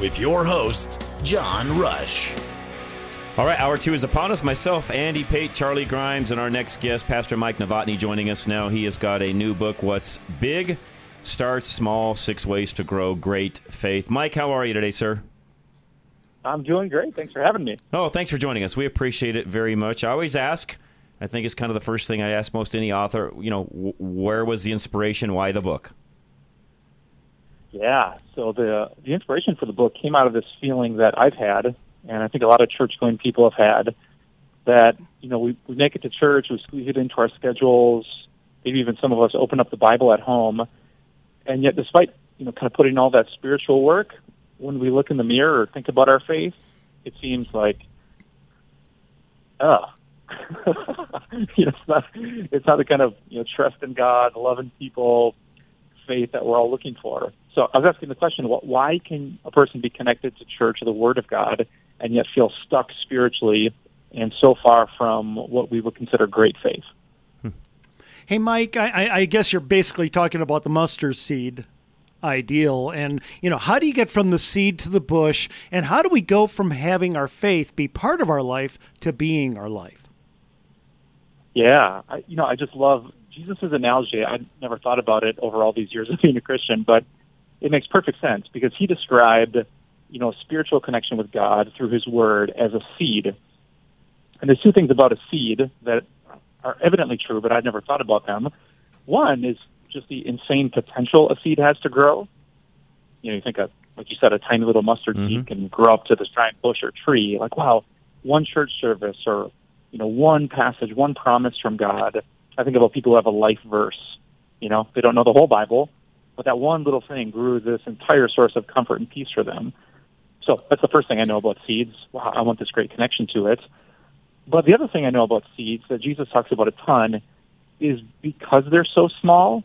With your host, John Rush. All right, hour two is upon us. Myself, Andy Pate, Charlie Grimes, and our next guest, Pastor Mike Novotny, joining us now. He has got a new book, What's Big? Starts Small Six Ways to Grow Great Faith. Mike, how are you today, sir? I'm doing great. Thanks for having me. Oh, thanks for joining us. We appreciate it very much. I always ask, I think it's kind of the first thing I ask most any author, you know, where was the inspiration? Why the book? Yeah. So the the inspiration for the book came out of this feeling that I've had, and I think a lot of church going people have had, that you know we, we make it to church, we squeeze it into our schedules, maybe even some of us open up the Bible at home, and yet despite you know kind of putting all that spiritual work, when we look in the mirror or think about our faith, it seems like, oh. you know, it's not it's not the kind of you know trust in God, loving people, faith that we're all looking for. So I was asking the question: Why can a person be connected to church or the Word of God and yet feel stuck spiritually and so far from what we would consider great faith? Hmm. Hey, Mike, I, I guess you're basically talking about the mustard seed ideal, and you know, how do you get from the seed to the bush, and how do we go from having our faith be part of our life to being our life? Yeah, I, you know, I just love Jesus' analogy. I never thought about it over all these years of being a Christian, but it makes perfect sense because he described, you know, spiritual connection with God through his word as a seed. And there's two things about a seed that are evidently true, but I'd never thought about them. One is just the insane potential a seed has to grow. You know, you think of, like you said, a tiny little mustard mm-hmm. seed can grow up to this giant bush or tree. Like, wow, one church service or, you know, one passage, one promise from God. I think about people who have a life verse. You know, they don't know the whole Bible, but that one little thing grew this entire source of comfort and peace for them. So that's the first thing I know about seeds. Wow, I want this great connection to it. But the other thing I know about seeds that Jesus talks about a ton is because they're so small,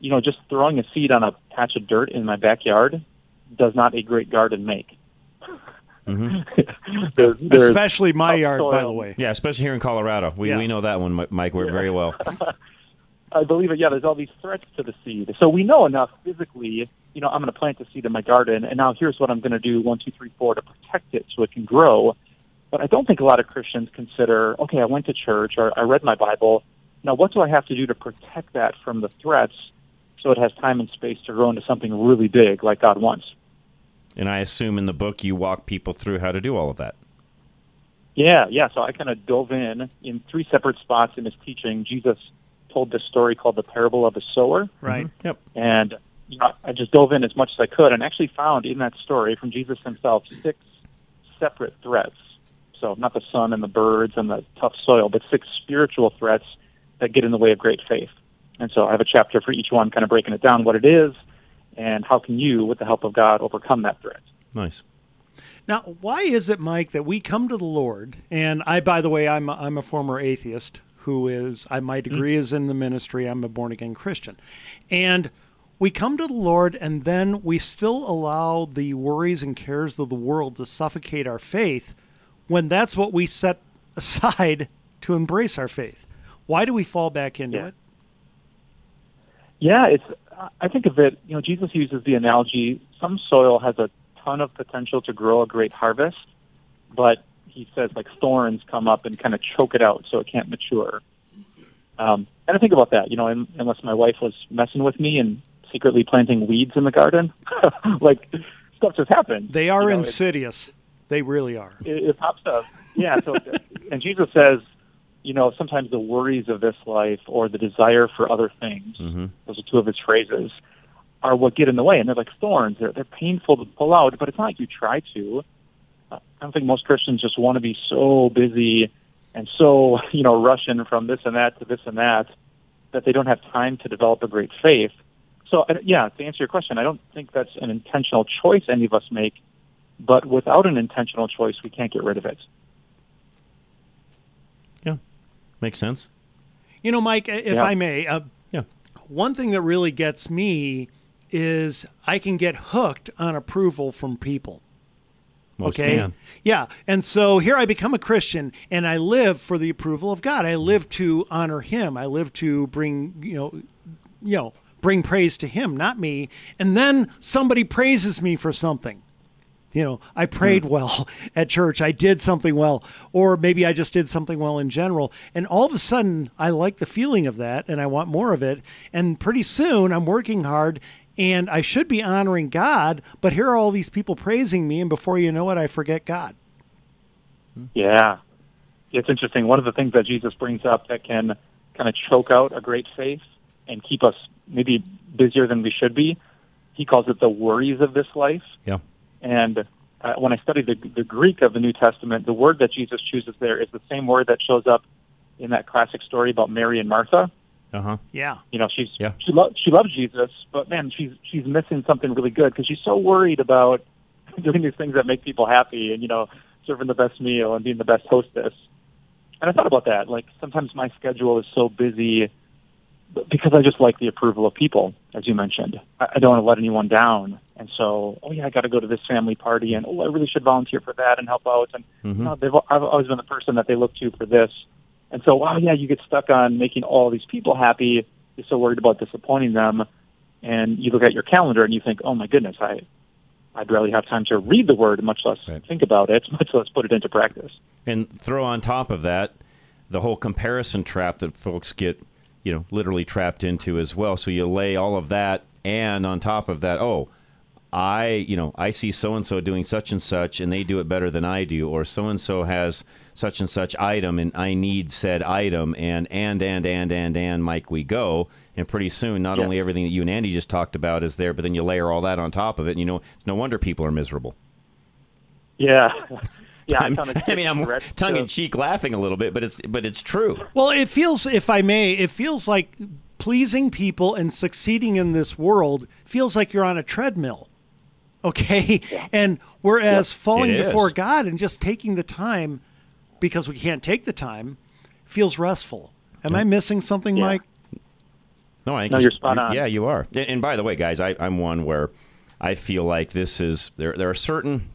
you know, just throwing a seed on a patch of dirt in my backyard does not a great garden make. Mm-hmm. there's, there's especially my yard, soil. by the way. Yeah, especially here in Colorado. We, Yeah. we know that one, Mike, we're Yeah. very well. I believe it. Yeah, there's all these threats to the seed. So we know enough physically. You know, I'm going to plant the seed in my garden, and now here's what I'm going to do: one, two, three, four, to protect it so it can grow. But I don't think a lot of Christians consider, okay, I went to church or I read my Bible. Now, what do I have to do to protect that from the threats so it has time and space to grow into something really big like God wants? And I assume in the book you walk people through how to do all of that. Yeah, yeah. So I kind of dove in in three separate spots in his teaching. Jesus told this story called the parable of the sower. Right. Mm-hmm. Yep. And you know, I just dove in as much as I could and actually found in that story from Jesus himself six separate threats. So not the sun and the birds and the tough soil, but six spiritual threats that get in the way of great faith. And so I have a chapter for each one, kind of breaking it down, what it is, and how can you, with the help of God, overcome that threat. Nice. Now, why is it, Mike, that we come to the Lord? And I, by the way, I'm a, I'm a former atheist who is, I, my degree mm. is in the ministry. I'm a born again Christian, and we come to the Lord, and then we still allow the worries and cares of the world to suffocate our faith, when that's what we set aside to embrace our faith. Why do we fall back into Yeah. it? Yeah, it's. I think of it. You know, Jesus uses the analogy: some soil has a ton of potential to grow a great harvest, but he says like thorns come up and kind of choke it out, so it can't mature. Um, and I think about that. You know, un- unless my wife was messing with me and secretly planting weeds in the garden, like stuff just happens. They are You know, it- insidious. They really are. it, it pops up. Yeah. So, and Jesus says, you know, sometimes the worries of this life or the desire for other things, those are two of his phrases, are what get in the way. And they're like thorns. They're, they're painful to pull out, but it's not like you try to. I don't think most Christians just want to be so busy and so, you know, rushing from this and that to this and that that they don't have time to develop a great faith. So, yeah, to answer your question, I don't think that's an intentional choice any of us make, but without an intentional choice, we can't get rid of it. Yeah, makes sense. You know, Mike, if Yeah. I may, uh, Yeah. one thing that really gets me is I can get hooked on approval from people. Most okay. can. Yeah. And so here I become a Christian and I live for the approval of God. I live to honor him. I live to bring, you know, you know, bring praise to him, not me. And then somebody praises me for something. You know, I prayed hmm. well at church. I did something well, or maybe I just did something well in general. And all of a sudden, I like the feeling of that and I want more of it. And pretty soon, I'm working hard and I should be honoring God, but here are all these people praising me. And before you know it, I forget God. Yeah. It's interesting. One of the things that Jesus brings up that can kind of choke out a great faith and keep us maybe busier than we should be, he calls it the worries of this life. Yeah. And uh, when I studied the, the Greek of the New Testament, the word that Jesus chooses there is the same word that shows up in that classic story about Mary and Martha. Uh huh. Yeah. You know, she's Yeah. she loves she loves Jesus, but man, she's she's missing something really good because she's so worried about doing these things that make people happy and you know serving the best meal and being the best hostess. And I thought about that. Like sometimes my schedule is so busy because I just like the approval of people, as you mentioned. I, I don't want to let anyone down, and so oh yeah, I got to go to this family party, and oh I really should volunteer for that and help out. And Mhm. you know, they've I've always been the person that they look to for this. And so, wow, yeah, you get stuck on making all these people happy. You're so worried about disappointing them, and you look at your calendar and you think, oh my goodness, I, I barely have time to read the word, much less think about it, much less put it into practice. And throw on top of that the whole comparison trap that folks get, you know, literally trapped into as well. So you lay all of that, and on top of that, oh, I, you know, I see so and so doing such and such, and they do it better than I do, or so and so has such and such item, and I need said item, and and and and and and Mike, we go, and pretty soon, not Yeah. only everything that you and Andy just talked about is there, but then you layer all that on top of it, and you know, it's no wonder people are miserable. Yeah, yeah. I'm- I mean, I'm tongue in cheek laughing a little bit, but it's but it's true. Well, it feels, if I may, it feels like pleasing people and succeeding in this world feels like you're on a treadmill. Okay. And whereas falling It before is. God and just taking the time because we can't take the time feels restful. Am I missing something, Yeah. Mike? No, I think No, you- you're spot on. Yeah, you are. And, and by the way, guys, I, I'm one where I feel like this is there. There are certain.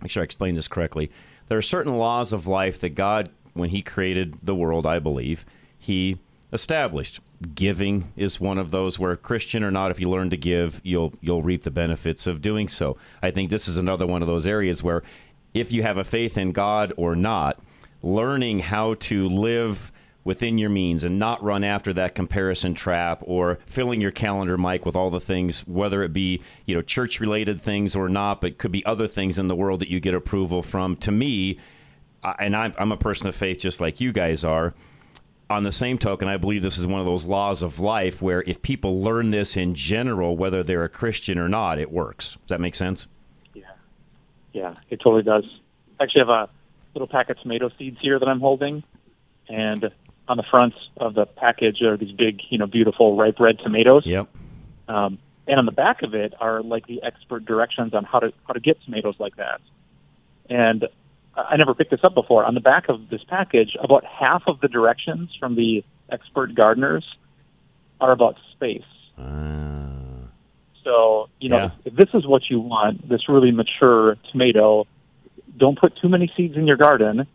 Make sure I explain this correctly. There are certain laws of life that God, when He created the world, I believe He established. Giving is one of those where Christian or not, if you learn to give, you'll you'll reap the benefits of doing so. I think this is another one of those areas where, if you have a faith in God or not, learning how to live within your means and not run after that comparison trap or filling your calendar mike with all the things whether it be you know church related things or not but could be other things in the world that you get approval from to me and I'm, I'm a person of faith just like you guys are on the same token i believe this is one of those laws of life where if people learn this in general whether they're a christian or not it works does that make sense Yeah, Yeah, it totally does. I actually have a little pack of tomato seeds here that I'm holding, and on the front of the package are these big, you know, beautiful ripe red tomatoes. yep Um, and on the back of it are like the expert directions on how to how to get tomatoes like that. And I never picked this up before. On the back of this package, about half of the directions from the expert gardeners are about space. Uh. So, you know, Yeah. if, if this is what you want, this really mature tomato, don't put too many seeds in your garden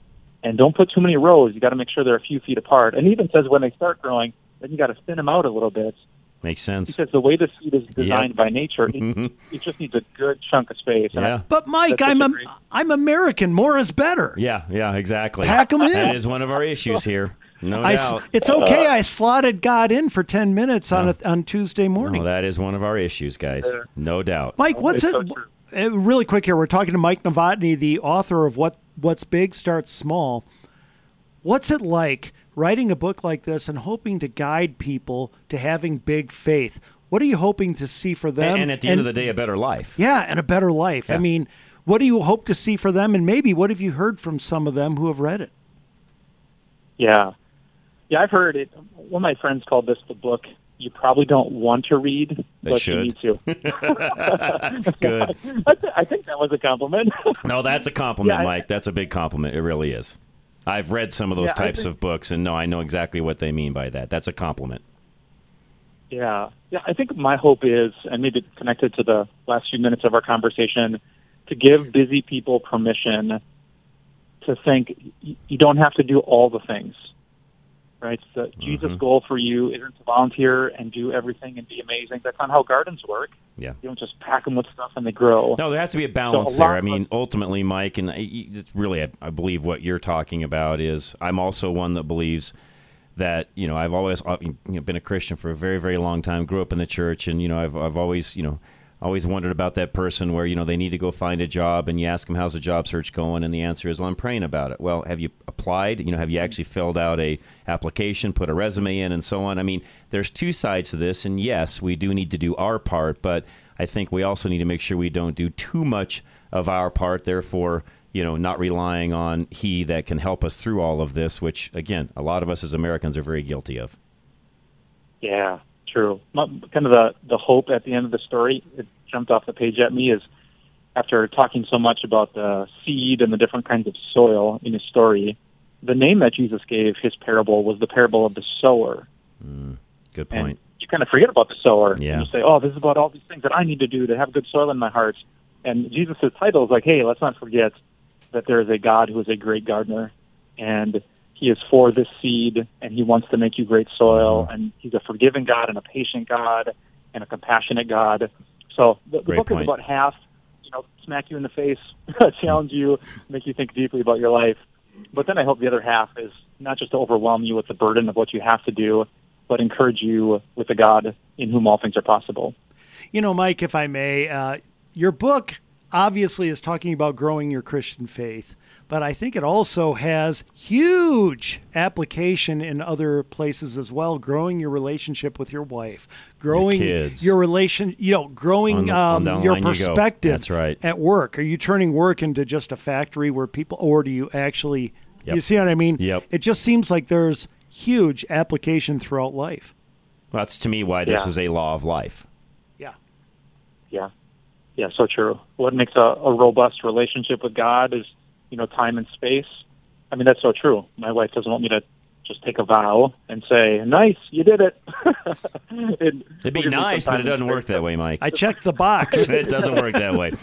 and don't put too many rows. You got to make sure they're a few feet apart. And even says when they start growing, then you got to thin them out a little bit makes sense because the way the seed is designed by nature, it, Mhm. it just needs a good chunk of space. And I- yeah But Mike, I'm such a, a great- I'm American. More is better. yeah yeah exactly Pack 'em in. that is one of our issues here no I s- doubt it's okay. I slotted God in for 10 minutes on a, on Tuesday morning. Well, that is one of our issues, guys. No doubt. Mike, what's It's it? so uh, really quick here, we're talking to Mike Novotny, the author of What What's Big Starts Small. What's it like writing a book like this and hoping to guide people to having big faith? What are you hoping to see for them? And, and at the end of the day, a better life. Yeah, and a better life. Yeah. I mean, what do you hope to see for them? And maybe what have you heard from some of them who have read it? Yeah. Yeah, I've heard it. One of my friends called this the book you probably don't want to read, They but should. you need to. Good. I, th- I think that was a compliment. No, that's a compliment, Yeah, I- Mike. That's a big compliment. It really is. I've read some of those Yeah, types think- of books, and no, I know exactly what they mean by that. That's a compliment. Yeah, yeah. I think my hope is, and maybe connected to the last few minutes of our conversation, to give mm-hmm. busy people permission to think you don't have to do all the things. Right? The Jesus' goal for you isn't to volunteer and do everything and be amazing. That's not how gardens work. Yeah. You don't just pack them with stuff and they grow. No, there has to be a balance So a there. I mean, ultimately, Mike, and it's really, I, I believe what you're talking about is I'm also one that believes that you know I've always uh, you know, been a Christian for a very, very long time. Grew up in the church, and you know I've I've always you know always wondered about that person where you know they need to go find a job, and you ask them how's the job search going, and the answer is well I'm praying about it. Well, have you applied? You know, have you actually filled out a application, put a resume in, and so on? I mean, there's two sides to this, and yes, we do need to do our part, but I think we also need to make sure we don't do too much of our part. Therefore, you know, not relying on He that can help us through all of this, which again, a lot of us as Americans are very guilty of. Yeah, true. My, kind of the the hope at the end of the story it jumped off the page at me is after talking so much about the seed and the different kinds of soil in his story, the name that Jesus gave his parable was the parable of the sower. Mm, good And point. you kind of forget about the sower. Yeah. And you say, "Oh, this is about all these things that I need to do to have good soil in my heart." And Jesus' title is like, "Hey, let's not forget that there is a God who is a great gardener, and He is for this seed, and He wants to make you great soil, Mm-hmm. and He's a forgiving God and a patient God and a compassionate God." So the, the book point. is about half, you know, smack you in the face, challenge you, make you think deeply about your life. But then I hope the other half is not just to overwhelm you with the burden of what you have to do, but encourage you with the God in whom all things are possible. You know, Mike, if I may, uh, your book obviously is talking about growing your Christian faith, but I think it also has huge application in other places as well. Growing your relationship with your wife, growing kids. your relation, you know, growing On the- on um, your line you perspective. That's right. At work, are you turning work into just a factory where people, or do you actually? Yep. You see what I mean? Yep. It just seems like there's huge application throughout life. That's to me why this Yeah. is a law of life. Yeah. Yeah. Yeah, so true. What makes a, a robust relationship with God is, you know, time and space. I mean, that's so true. My wife doesn't want me to just take a vow and say, nice, you did it. it It'd be nice, but it doesn't work that way, Mike. I checked the box. it doesn't work that way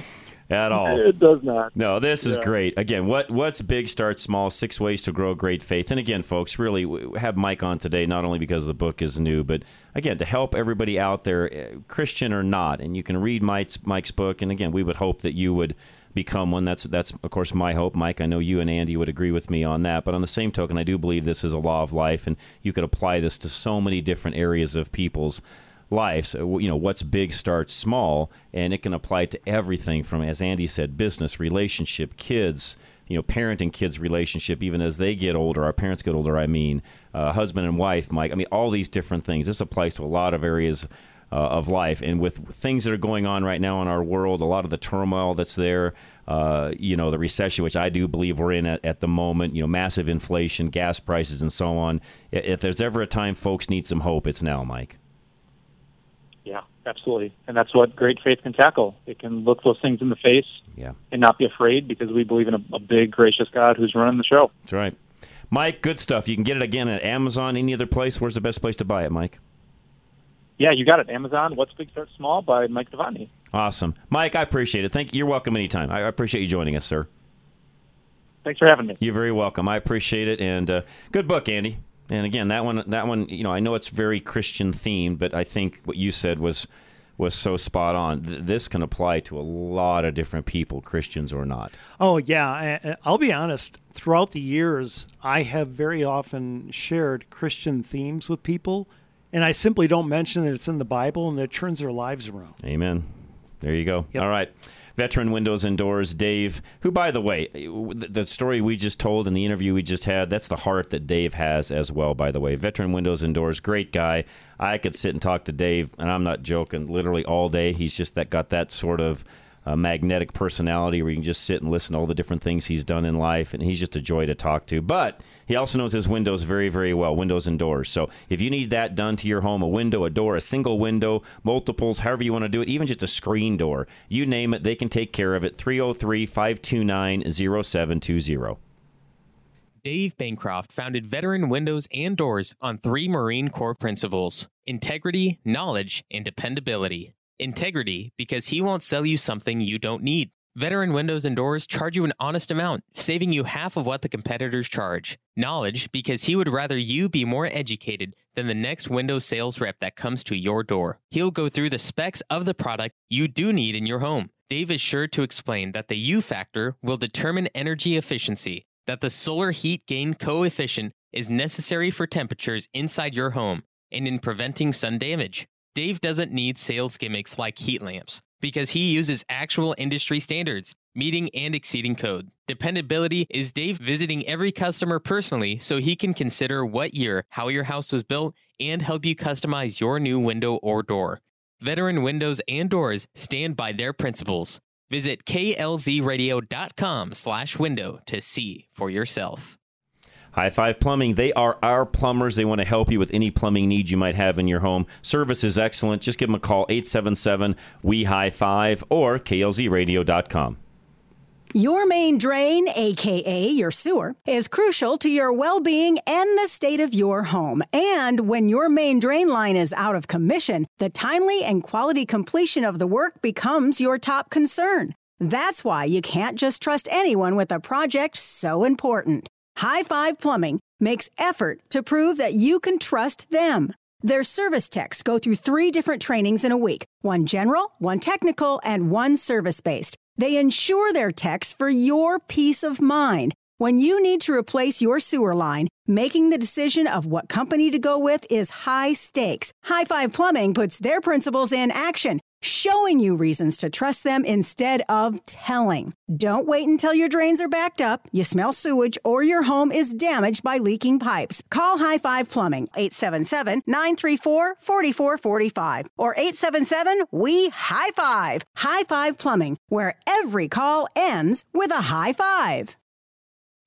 at all. It does not. No, this is Yeah. great. Again, what what's big start small? Six ways to grow great faith. And again, folks, really we have Mike on today not only because the book is new, but again to help everybody out there, eh, Christian or not. And you can read Mike's Mike's book. And again, we would hope that you would become one. That's that's of course my hope, Mike. I know you and Andy would agree with me on that. But on the same token, I do believe this is a law of life, and you could apply this to so many different areas of people's lives. Uh, You know, what's big starts small, and it can apply to everything from, as Andy said, business, relationship, kids, you know, parent and kids relationship, even as they get older, our parents get older, I mean, uh, husband and wife, Mike. I mean, all these different things. This applies to a lot of areas. Uh, of life and with things that are going on right now in our world, a lot of the turmoil that's there, uh, you know, the recession, which I do believe we're in at, at the moment, you know, massive inflation, gas prices, and so on. If there's ever a time folks need some hope, it's now, Mike. Yeah, absolutely. And that's what great faith can tackle. It can look those things in the face Yeah. and not be afraid because we believe in a, a big, gracious God who's running the show. That's right. Mike, good stuff. You can get it again at Amazon, any other place. Where's the best place to buy it, Mike? Yeah, you got it. Amazon, What's Big Start Small by Mike Novotny. Awesome. Mike, I appreciate it. Thank you. You're welcome anytime. I I appreciate you joining us, sir. Thanks for having me. You're very welcome. I appreciate it. And uh, good book, Andy. And again, that one, that one, you know, I know it's very Christian themed, but I think what you said was was so spot on. Th- this can apply to a lot of different people, Christians or not. Oh yeah, I- I- I'll be honest. Throughout the years, I have very often shared Christian themes with people, and I simply don't mention that it's in the Bible, and that it turns their lives around. Amen. There you go. All right. Veteran Windows and Doors, Dave, who, by the way, the the story we just told in the interview we just had, that's the heart that Dave has as well, by the way. Veteran Windows and Doors, great guy. I could sit and talk to Dave, and I'm not joking, literally all day. He's just that got that sort of a magnetic personality where you can just sit and listen to all the different things he's done in life, and he's just a joy to talk to. But he also knows his windows very, very well, windows and doors. So if you need that done to your home, a window, a door, a single window, multiples, however you want to do it, even just a screen door, you name it, they can take care of it. 303 529 0720. Dave Bancroft founded Veteran Windows and Doors on three Marine Corps principles integrity, knowledge, and dependability. Integrity, because he won't sell you something you don't need. Veteran Windows and Doors charge you an honest amount, saving you half of what the competitors charge. Knowledge, because he would rather you be more educated than the next Windows sales rep that comes to your door. He'll go through the specs of the product you do need in your home. Dave is sure to explain that the U factor will determine energy efficiency, that the solar heat gain coefficient is necessary for temperatures inside your home and in preventing sun damage. Dave doesn't need sales gimmicks like heat lamps because he uses actual industry standards, meeting and exceeding code. Dependability is Dave visiting every customer personally so he can consider what year, how your house was built, and help you customize your new window or door. Veteran Windows and Doors stand by their principles. Visit klzradio.com slash window to see for yourself. High Five Plumbing, they are our plumbers. They want to help you with any plumbing needs you might have in your home. Service is excellent. Just give them a call, 877 We High Five or klzradio.com. Your main drain, aka your sewer, is crucial to your well being and the state of your home. And when your main drain line is out of commission, the timely and quality completion of the work becomes your top concern. That's why you can't just trust anyone with a project so important. High Five Plumbing makes effort to prove that you can trust them. Their service techs go through three different trainings in a week one general, one technical, and one service based. They ensure their techs for your peace of mind. When you need to replace your sewer line, making the decision of what company to go with is high stakes. High Five Plumbing puts their principles in action, showing you reasons to trust them instead of telling. Don't wait until your drains are backed up, you smell sewage, or your home is damaged by leaking pipes. Call High Five Plumbing, 877 934 4445 or 877 We High Five. High Five Plumbing, where every call ends with a high five.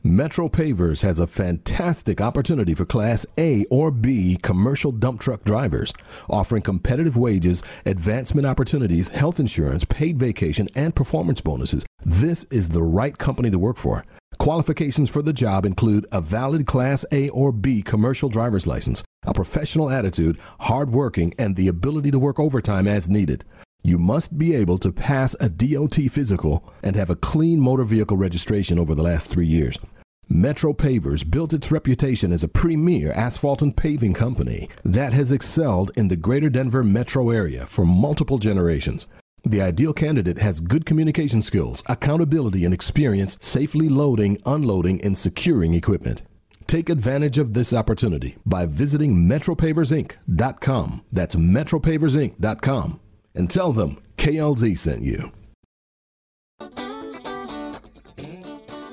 Metro Pavers has a fantastic opportunity for Class A or B commercial dump truck drivers, offering competitive wages, advancement opportunities, health insurance, paid vacation, and performance bonuses. This is the right company to work for. Qualifications for the job include a valid Class A or B commercial driver's license, a professional attitude, hard working, and the ability to work overtime as needed. You must be able to pass a DOT physical and have a clean motor vehicle registration over the last three years. Metro Pavers built its reputation as a premier asphalt and paving company that has excelled in the greater Denver metro area for multiple generations. The ideal candidate has good communication skills, accountability, and experience safely loading, unloading, and securing equipment. Take advantage of this opportunity by visiting metropaversinc.com. That's metropaversinc.com and tell them KLZ sent you.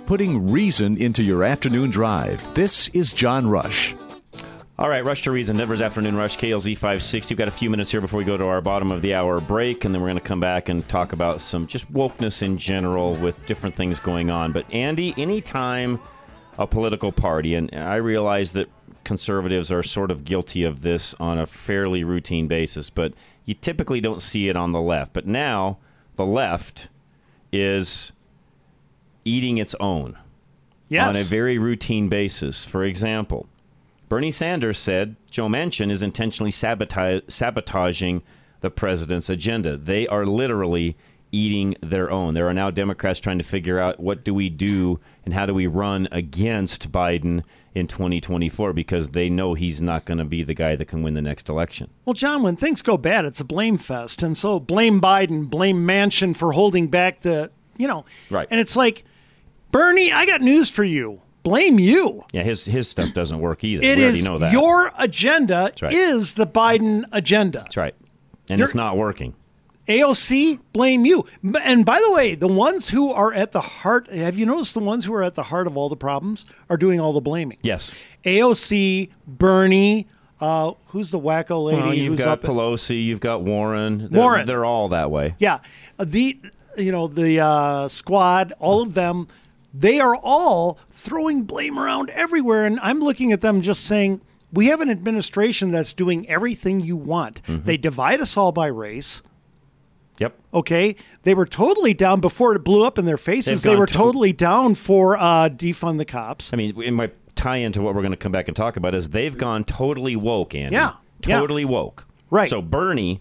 Putting reason into your afternoon drive. This is John Rush. All right, Rush to Reason, Denver's Afternoon Rush, KLZ 560. We've got a few minutes here before we go to our bottom of the hour break, and then we're going to come back and talk about some just wokeness in general with different things going on. But, Andy, anytime a political party, and I realize that conservatives are sort of guilty of this on a fairly routine basis, but you typically don't see it on the left. But now the left is eating its own Yes. on a very routine basis. For example, Bernie Sanders said Joe Manchin is intentionally sabota- sabotaging the president's agenda. They are literally eating their own. There are now Democrats trying to figure out what do we do and how do we run against Biden in 2024 because they know he's not going to be the guy that can win the next election. Well, John, when things go bad, it's a blame fest. And so blame Biden, blame Manchin for holding back the, you know. Right. And it's like, Bernie, I got news for you. Blame you. Yeah, his his stuff doesn't work either. It we already is know that. your agenda right. is the Biden agenda. That's right. And You're- it's not working. AOC, blame you. And by the way, the ones who are at the heart, have you noticed the ones who are at the heart of all the problems are doing all the blaming? Yes. AOC, Bernie, uh, who's the wacko lady? Well, you've got Pelosi, you've got Warren. They're, Warren. They're all that way. Yeah, Uh, the you know the uh, squad, all of them, they are all throwing blame around everywhere, and I'm looking at them just saying we have an administration that's doing everything you want. They divide us all by race. Yep. Okay, they were totally down before it blew up in their faces. They were to- totally down for uh, defund the cops. I mean, in my tie into what we're going to come back and talk about is they've gone totally woke, Andy. Yeah, yeah. Totally woke. Right. So Bernie,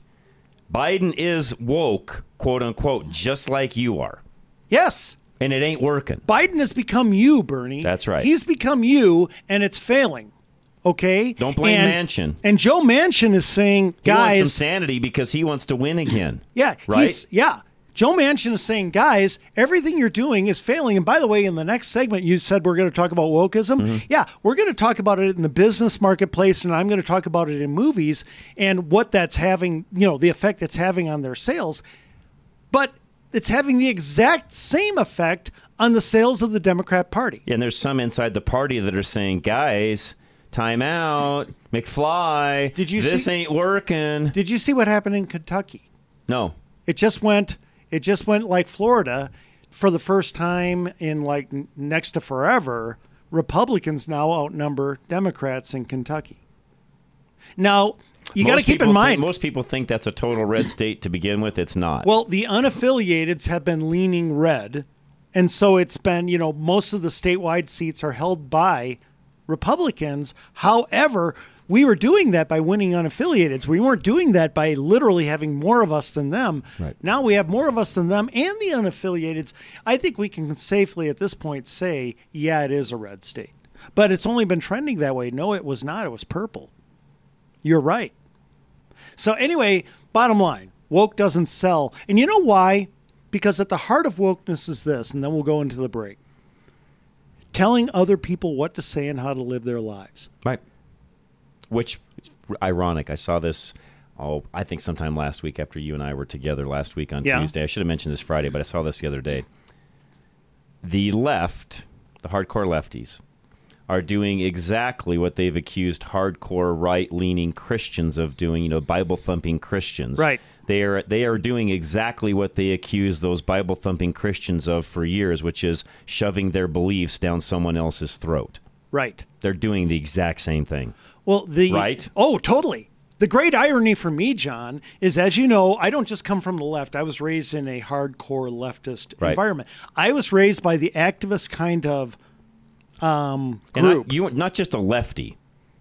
Biden is woke, quote unquote, just like you are. Yes. And it ain't working. Biden has become you, Bernie. That's right. He's become you, and it's failing. Okay. Don't blame and, Manchin. And Joe Manchin is saying, guys, He wants some sanity because he wants to win again. yeah, Right? yeah. Joe Manchin is saying, guys, everything you're doing is failing. And by the way, in the next segment, you said we're going to talk about wokeism. Mm-hmm. Yeah, we're going to talk about it in the business marketplace, and I'm going to talk about it in movies and what that's having, you know, the effect it's having on their sales. But it's having the exact same effect on the sales of the Democrat Party. Yeah, and there's some inside the party that are saying, guys, time out, McFly. Did you This see- ain't working. Did you see what happened in Kentucky? No. It just went. It just went like Florida, for the first time in like next to forever. Republicans now outnumber Democrats in Kentucky. Now you got to keep in think- mind. most people think that's a total red state to begin with. It's not. Well, the unaffiliateds have been leaning red, and so it's been you know most of the statewide seats are held by Republicans. However, we were doing that by winning unaffiliateds. We weren't doing that by literally having more of us than them. Right. Now we have more of us than them and the unaffiliateds. I think we can safely at this point say, yeah, it is a red state. But it's only been trending that way. No, it was not. It was purple. You're right. So anyway, bottom line, woke doesn't sell. And you know why? Because at the heart of wokeness is this, and then we'll go into the break. Telling other people what to say and how to live their lives. Right. Which is ironic. I saw this. Oh, I think sometime last week after you and I were together last week on Yeah. Tuesday. I should have mentioned this Friday, but I saw this the other day. The left, the hardcore lefties, are doing exactly what they've accused hardcore right-leaning Christians of doing. You know, Bible thumping Christians. Right. They are they are doing exactly what they accuse those Bible thumping Christians of for years, which is shoving their beliefs down someone else's throat. Right. They're doing the exact same thing. Well, the Right? Oh, totally. The great irony for me, John, is as you know, I don't just come from the left. I was raised in a hardcore leftist Right. environment. I was raised by the activist kind of um, group. you were not just a lefty.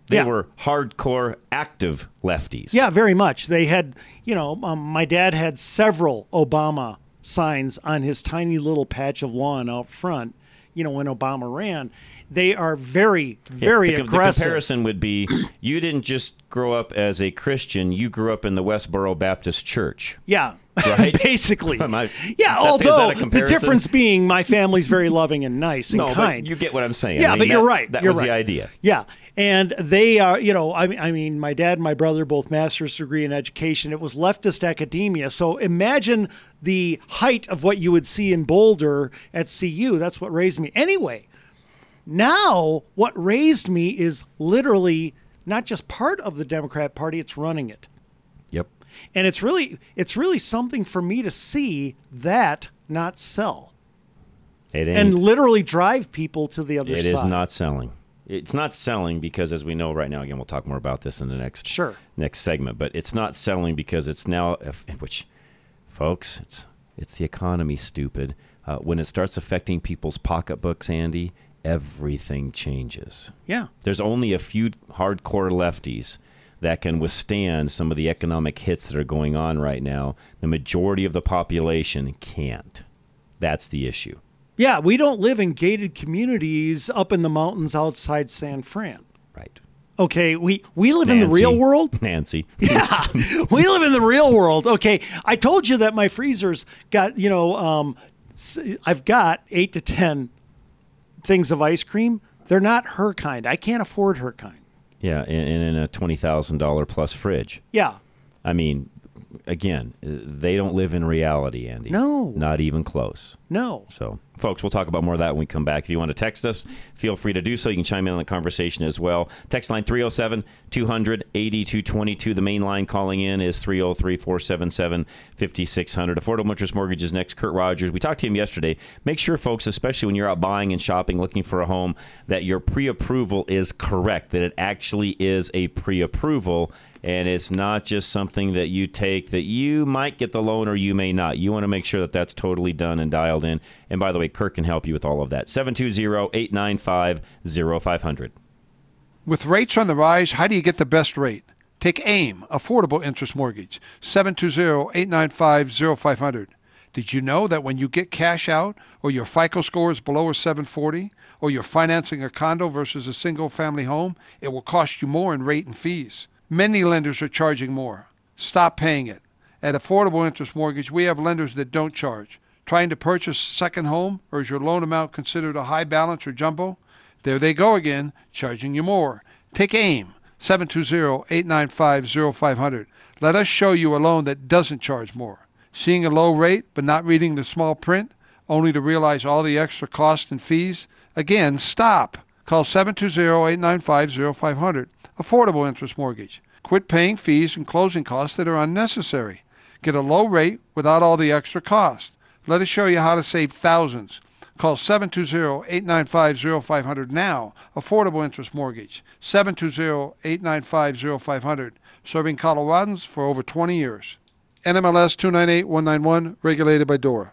They Yeah. were hardcore active lefties. Yeah, very much. They had, you know, um, my dad had several Obama signs on his tiny little patch of lawn out front. You know, when Obama ran, they are very, very the, the aggressive. comparison would be you didn't just grow up as a Christian, you grew up in the Westboro Baptist Church. Yeah, Right? basically. I- Yeah, that although the difference being my family's very loving and nice and No, kind. you get what I'm saying. Yeah, I mean, but you're right. That You're was the idea. Yeah, and they are, you know, I mean, I mean, my dad and my brother both master's degree in education. It was leftist academia. So imagine the height of what you would see in Boulder at CU. That's what raised me. Anyway, now what raised me is literally not just part of the Democrat Party; it's running it Yep. and it's really it's really something for me to see that not sell It ain't. and literally drive people to the other It side. is not selling. It's not selling because, as we know right now, again, we'll talk more about this in the next Sure. next segment. But it's not selling because it's now, which, folks, it's it's the economy. Stupid. Uh, when it starts affecting people's pocketbooks, Andy, everything changes. Yeah. There's only a few hardcore lefties that can withstand some of the economic hits that are going on right now. The majority of the population can't. That's the issue. Yeah, we don't live in gated communities up in the mountains outside San Fran. Right. Okay, we we live in the real world. Nancy. Yeah, we live in the real world. Okay, I told you that my freezer's got you know um, I've got eight to ten things of ice cream. They're not her kind. I can't afford her kind. Yeah, and, and in a twenty thousand dollar plus fridge. Yeah, I mean, again, uh, they don't live in reality, Andy. No. Not even close. No. So, folks, we'll talk about more of that when we come back. If you want to text us, feel free to do so. You can chime in on the conversation as well. Text line 307 200 8222. The main line calling in is 303 477 5600. Affordable Interest Mortgage is next. Kurt Rogers. We talked to him yesterday. Make sure, folks, especially when you're out buying and shopping, looking for a home, that your pre approval is correct, that it actually is a pre approval and it's not just something that you take that you might get the loan or you may not. You want to make sure that that's totally done and dialed in. And by the way, Kirk can help you with all of that. 720-895-0500. With rates on the rise, how do you get the best rate? Take AIM, Affordable Interest Mortgage, 720-895-0500. Did you know that when you get cash out or your FICO score is below a 740 or you're financing a condo versus a single family home, it will cost you more in rate and fees? Many lenders are charging more. Stop paying it. At Affordable Interest Mortgage, we have lenders that don't charge. Trying to purchase a second home, or is your loan amount considered a high balance or jumbo? There they go again, charging you more. Take AIM, 720-895-0500. Let us show you a loan that doesn't charge more. Seeing a low rate but not reading the small print, only to realize all the extra costs and fees? Again, stop. Call 720-895-0500. Affordable Interest Mortgage. Quit paying fees and closing costs that are unnecessary. Get a low rate without all the extra cost. Let us show you how to save thousands. Call 720-895-0500 now. Affordable Interest Mortgage. 720-895-0500. Serving Coloradans for over 20 years. NMLS 298191, regulated by DORA.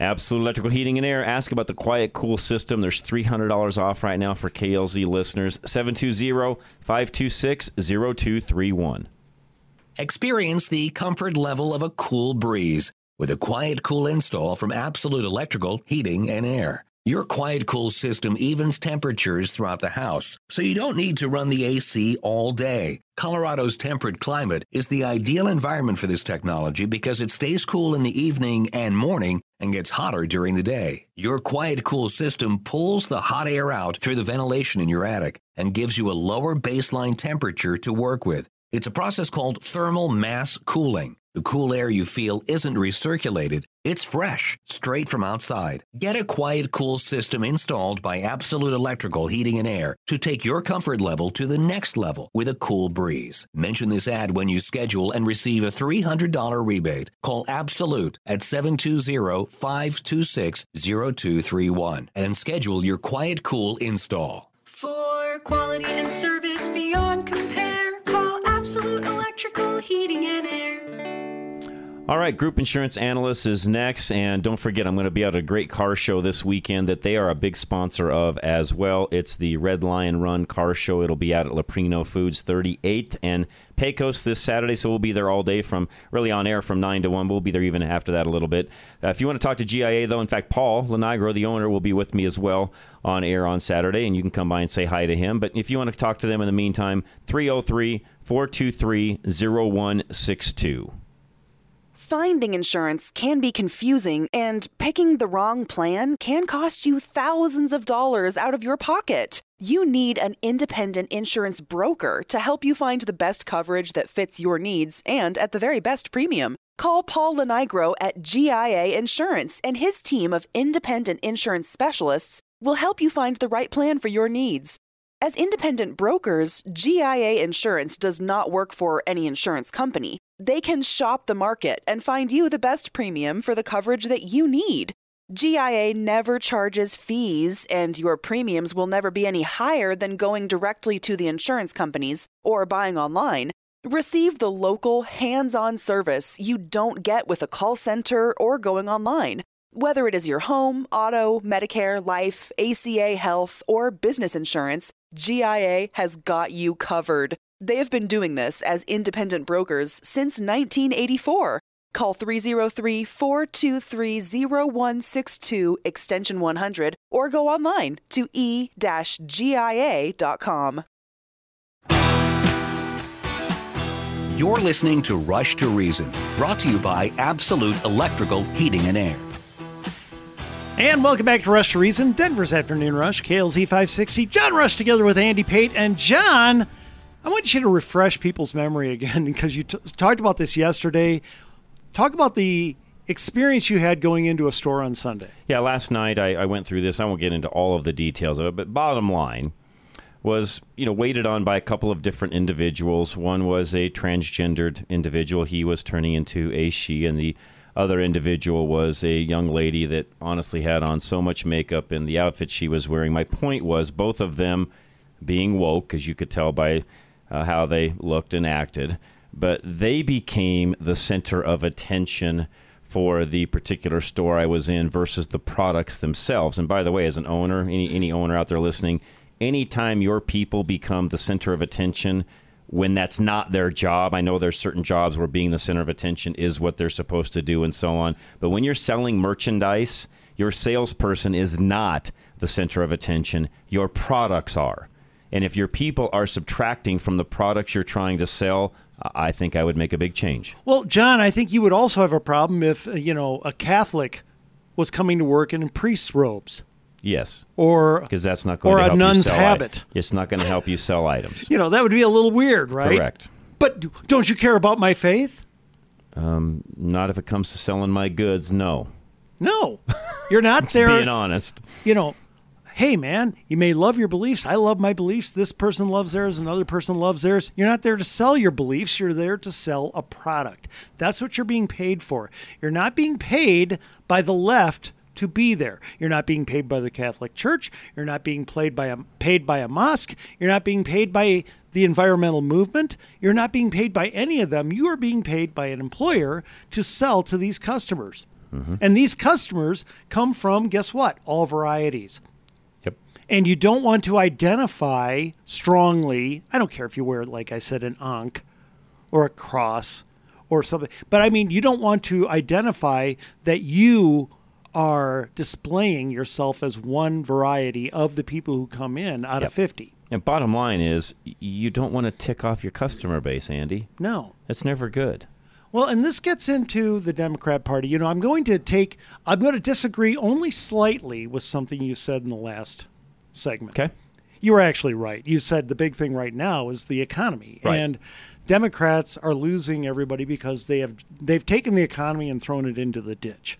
Absolute Electrical Heating and Air. Ask about the Quiet Cool system. There's $300 off right now for KLZ listeners. 720-526-0231. Experience the comfort level of a cool breeze with a Quiet Cool install from Absolute Electrical Heating and Air. Your Quiet Cool system evens temperatures throughout the house, so you don't need to run the AC all day. Colorado's temperate climate is the ideal environment for this technology because it stays cool in the evening and morning and gets hotter during the day. Your Quiet Cool system pulls the hot air out through the ventilation in your attic and gives you a lower baseline temperature to work with. It's a process called thermal mass cooling. The cool air you feel isn't recirculated, it's fresh, straight from outside. Get a quiet, cool system installed by Absolute Electrical Heating and Air to take your comfort level to the next level with a cool breeze. Mention this ad when you schedule and receive a $300 rebate. Call Absolute at 720 526 0231 and schedule your quiet, cool install. For quality and service beyond compare, call Absolute Electrical Heating and Air. All right, Group Insurance Analyst is next. And don't forget, I'm going to be at a great car show this weekend that they are a big sponsor of as well. It's the Red Lion Run Car Show. It'll be out at Leprino Foods 38th and Pecos this Saturday. So we'll be there all day from really on air from 9 to 1. We'll be there even after that a little bit. Uh, if you want to talk to GIA, though, in fact, Paul Lenigro, the owner, will be with me as well on air on Saturday. And you can come by and say hi to him. But if you want to talk to them in the meantime, 303 423 0162. Finding insurance can be confusing, and picking the wrong plan can cost you thousands of dollars out of your pocket. You need an independent insurance broker to help you find the best coverage that fits your needs and at the very best premium. Call Paul Lenigro at GIA Insurance, and his team of independent insurance specialists will help you find the right plan for your needs. As independent brokers, GIA Insurance does not work for any insurance company. They can shop the market and find you the best premium for the coverage that you need. GIA never charges fees, and your premiums will never be any higher than going directly to the insurance companies or buying online. Receive the local, hands on service you don't get with a call center or going online. Whether it is your home, auto, Medicare, life, ACA, health, or business insurance, GIA has got you covered. They have been doing this as independent brokers since 1984. Call 303 423 0162 extension 100 or go online to e GIA.com. You're listening to Rush to Reason, brought to you by Absolute Electrical Heating and Air. And welcome back to Rush to Reason, Denver's Afternoon Rush, KLZ 560. John Rush together with Andy Pate. And John, I want you to refresh people's memory again because you t- talked about this yesterday. Talk about the experience you had going into a store on Sunday. Yeah, last night I, I went through this. I won't get into all of the details of it, but bottom line was, you know, waited on by a couple of different individuals. One was a transgendered individual. He was turning into a she, and the other individual was a young lady that honestly had on so much makeup in the outfit she was wearing. My point was both of them being woke, as you could tell by uh, how they looked and acted, but they became the center of attention for the particular store I was in versus the products themselves. And by the way, as an owner, any any owner out there listening, anytime your people become the center of attention when that's not their job, I know there's certain jobs where being the center of attention is what they're supposed to do and so on. But when you're selling merchandise, your salesperson is not the center of attention. Your products are. And if your people are subtracting from the products you're trying to sell, I think I would make a big change. Well, John, I think you would also have a problem if, uh, you know, a Catholic was coming to work in priest's robes. Yes. Or because that's not going or to a help nun's you sell habit. i- it's not going to help you sell items. You know, that would be a little weird, right? Correct. But don't you care about my faith? Um, not if it comes to selling my goods. No. No. You're not Just there. being honest. You know, hey, man, you may love your beliefs. I love my beliefs. This person loves theirs. Another person loves theirs. You're not there to sell your beliefs. You're there to sell a product. That's what you're being paid for. You're not being paid by the left to be there. You're not being paid by the Catholic Church. You're not being paid by a paid by a mosque. You're not being paid by the environmental movement. You're not being paid by any of them. You are being paid by an employer to sell to these customers. Mm-hmm. And these customers come from guess what? All varieties. And you don't want to identify strongly. I don't care if you wear, like I said, an ankh or a cross or something. But I mean, you don't want to identify that you are displaying yourself as one variety of the people who come in out Yep. of 50. And bottom line is, you don't want to tick off your customer base, Andy. No. That's never good. Well, and this gets into the Democrat Party. You know, I'm going to take, I'm going to disagree only slightly with something you said in the last segment. Okay. You were actually right. You said the big thing right now is the economy. Right. And Democrats are losing everybody because they have they've taken the economy and thrown it into the ditch.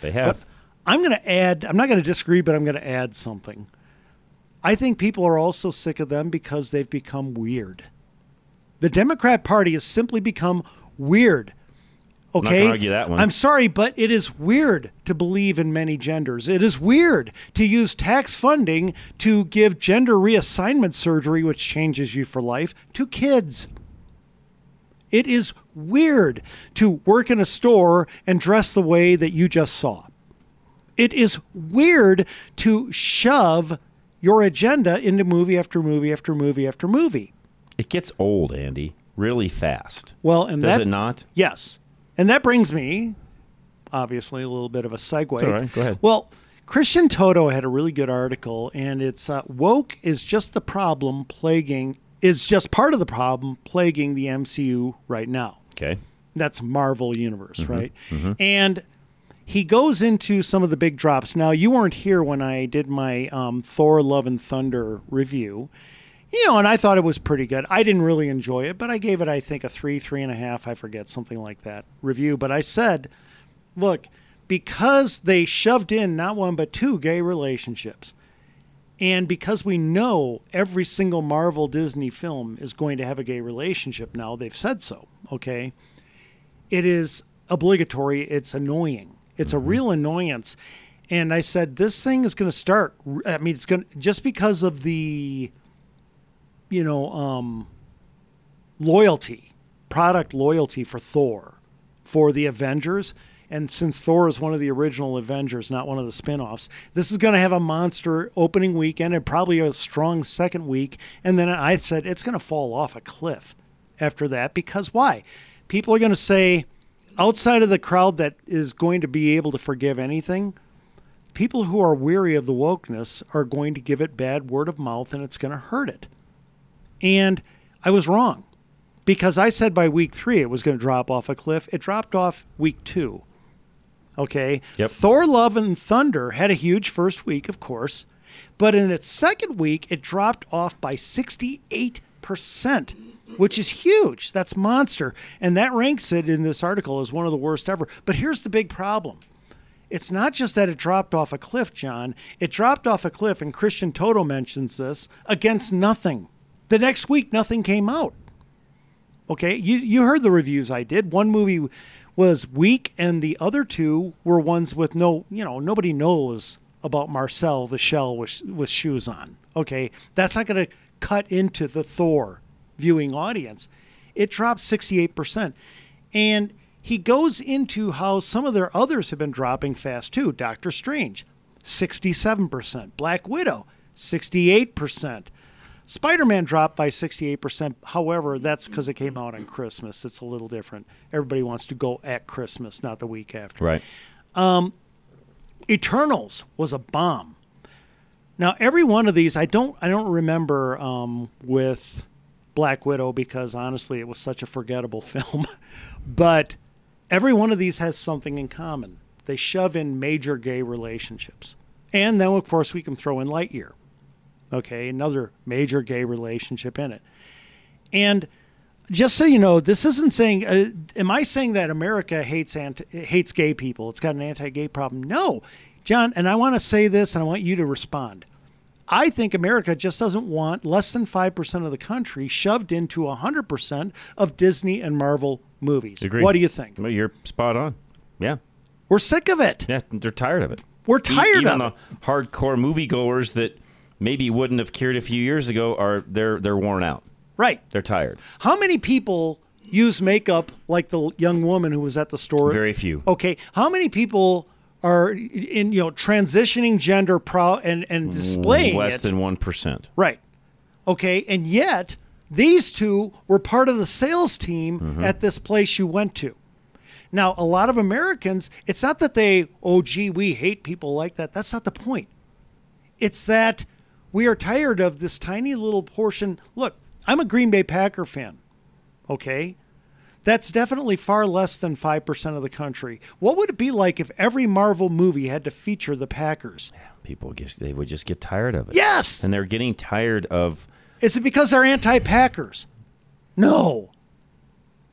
They have. I'm going to add, I'm not going to disagree, but I'm going to add something. I think people are also sick of them because they've become weird. The Democrat Party has simply become weird. Okay. argue that one. I'm sorry, but it is weird to believe in many genders. It is weird to use tax funding to give gender reassignment surgery, which changes you for life, to kids. It is weird to work in a store and dress the way that you just saw. It is weird to shove your agenda into movie after movie after movie after movie. It gets old, Andy, really fast. Well, and Does that, it not? Yes. And that brings me, obviously, a little bit of a segue. It's all right. Go ahead. Well, Christian Toto had a really good article, and it's uh, woke is just the problem plaguing is just part of the problem plaguing the MCU right now. Okay. That's Marvel Universe, Mhm, right? mhm. And he goes into some of the big drops. Now, you weren't here when I did my um, Thor: Love and Thunder review, you know, and I thought it was pretty good. I didn't really enjoy it, but I gave it, I think, a three, three and a half, I forget, something like that review. But I said, look, because they shoved in not one but two gay relationships, and because we know every single Marvel Disney film is going to have a gay relationship now, they've said so, okay? It is obligatory, it's annoying. It's a mm-hmm. real annoyance. And I said, this thing is going to start. I mean, it's going to, just because of the, you know, um, loyalty, product loyalty for Thor, for the Avengers. And since Thor is one of the original Avengers, not one of the spin offs, this is going to have a monster opening weekend and probably a strong second week. And then I said it's going to fall off a cliff after that because why? People are going to say, outside of the crowd that is going to be able to forgive anything, people who are weary of the wokeness are going to give it bad word of mouth and it's going to hurt it. And I was wrong because I said by week three it was going to drop off a cliff. It dropped off week two. Okay. Yep. Thor Love and Thunder had a huge first week, of course, but in its second week, it dropped off by 68 68%, which is huge. That's monster. And that ranks it in this article as one of the worst ever. But here's the big problem it's not just that it dropped off a cliff, John. It dropped off a cliff, and Christian Toto mentions this against nothing. The next week, nothing came out. Okay, you you heard the reviews I did. One movie was weak, and the other two were ones with no, you know, nobody knows about Marcel the Shell with with shoes on. Okay, that's not going to cut into the Thor viewing audience. It dropped sixty eight percent, and he goes into how some of their others have been dropping fast too. Doctor Strange, sixty seven percent. Black Widow, sixty eight percent. Spider Man dropped by 68%. However, that's because it came out on Christmas. It's a little different. Everybody wants to go at Christmas, not the week after. Right. Um, Eternals was a bomb. Now, every one of these, I don't, I don't remember um, with Black Widow because honestly, it was such a forgettable film. but every one of these has something in common. They shove in major gay relationships, and then of course we can throw in Lightyear. Okay, another major gay relationship in it. And just so you know, this isn't saying. Uh, am I saying that America hates anti, hates gay people? It's got an anti-gay problem. No, John. And I want to say this, and I want you to respond. I think America just doesn't want less than five percent of the country shoved into hundred percent of Disney and Marvel movies. Agreed. What do you think? Well, you're spot on. Yeah. We're sick of it. Yeah, they're tired of it. We're tired Even of the hardcore moviegoers that maybe wouldn't have cared a few years ago are they're they're worn out. Right. They're tired. How many people use makeup like the young woman who was at the store? Very few. Okay. How many people are in you know transitioning gender proud and and displaying less it? than one percent. Right. Okay. And yet these two were part of the sales team Mhm. at this place you went to. Now, a lot of Americans, it's not that they, oh, gee, we hate people like that. That's not the point. It's that we are tired of this tiny little portion. Look, I'm a Green Bay Packer fan. Okay. That's definitely far less than 5% of the country. What would it be like if every Marvel movie had to feature the Packers? People just they would just get tired of it. Yes. And they're getting tired of Is it because they're anti Packers? No.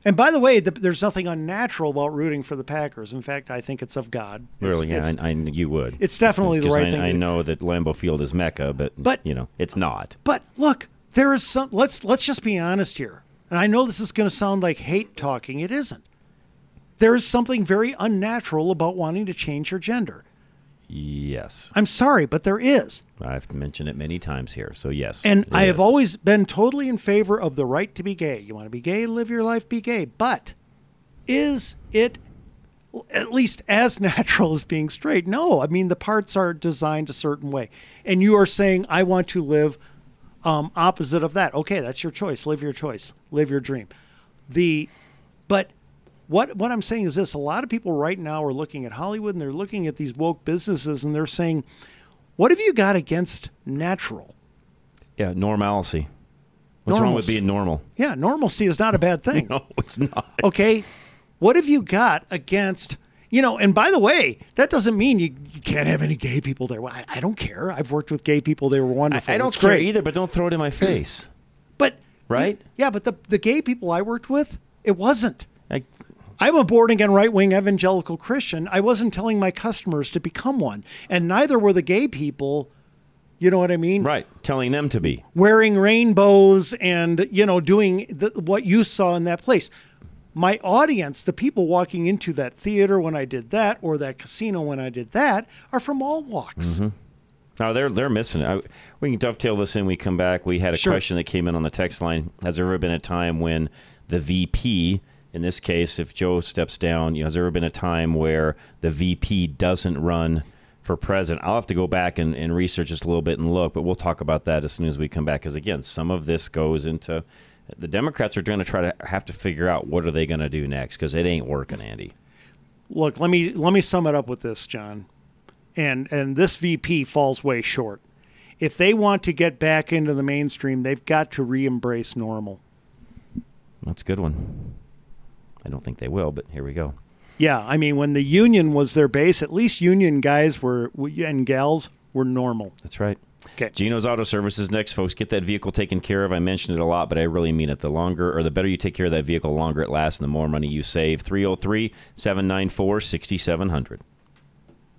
And by the way, the, there's nothing unnatural about rooting for the Packers. In fact, I think it's of God. It's- really. Yeah, I, I, you would. it's definitely the right I, thing I know that Lambeau Field is Mecca, but But- you know it's not. But look, there is some. Let's let's just be honest here. And I know this is going to sound like hate talking. It isn't. There is something very unnatural about wanting to change your gender. Yes, I'm sorry, but there is. I've mentioned it many times here. So yes, And I have always been totally in favor of the right to be gay. You want to be gay, live your life, be gay. But is it at least as natural as being straight? No. I mean, the parts are designed a certain way. And you are saying, I want to live um, opposite of that. Okay, that's your choice. Live your choice. Live your dream. The, but what what I'm saying is this: a lot of people right now are looking at Hollywood and they're looking at these woke businesses and they're saying, "What have you got against natural?" yeah normalcy. What's wrong with being normal? Yeah, normalcy is not a bad thing. No, it's not. Okay, what have you got against? You know, and by the way, that doesn't mean you, you can't have any gay people there. Well, I, I don't care. I've worked with gay people; they were wonderful. I, I don't It's care great. either, but don't throw it in my face. But right? Yeah, but the the gay people I worked with, it wasn't. I, I'm a born again right wing evangelical Christian. I wasn't telling my customers to become one, and neither were the gay people. You know what I mean? Right, telling them to be. Wearing rainbows and you know doing the, what you saw in that place. My audience, the people walking into that theater when I did that, or that casino when I did that, are from all walks. Mhm. No, they're they're missing it. I, we can dovetail this in. We come back. We had a Sure. question that came in on the text line. Has there ever been a time when the VP, in this case, if Joe steps down, you know, has there ever been a time where the VP doesn't run for president? I'll have to go back and, and research this a little bit and look, but we'll talk about that as soon as we come back. Because again, some of this goes into the Democrats are going to try to have to figure out what are they going to do next because it ain't working, Andy. Look, let me let me sum it up with this, John. And and this VP falls way short. If they want to get back into the mainstream, they've got to re-embrace normal. That's a good one. I don't think they will, but here we go. Yeah, I mean, when the union was their base, at least union guys were and gals we're normal. That's right. Okay. Geno's Auto Services next, folks. Get that vehicle taken care of. I mentioned it a lot, but I really mean it. The longer or the better you take care of that vehicle, the longer it lasts and the more money you save. 303 794 6700.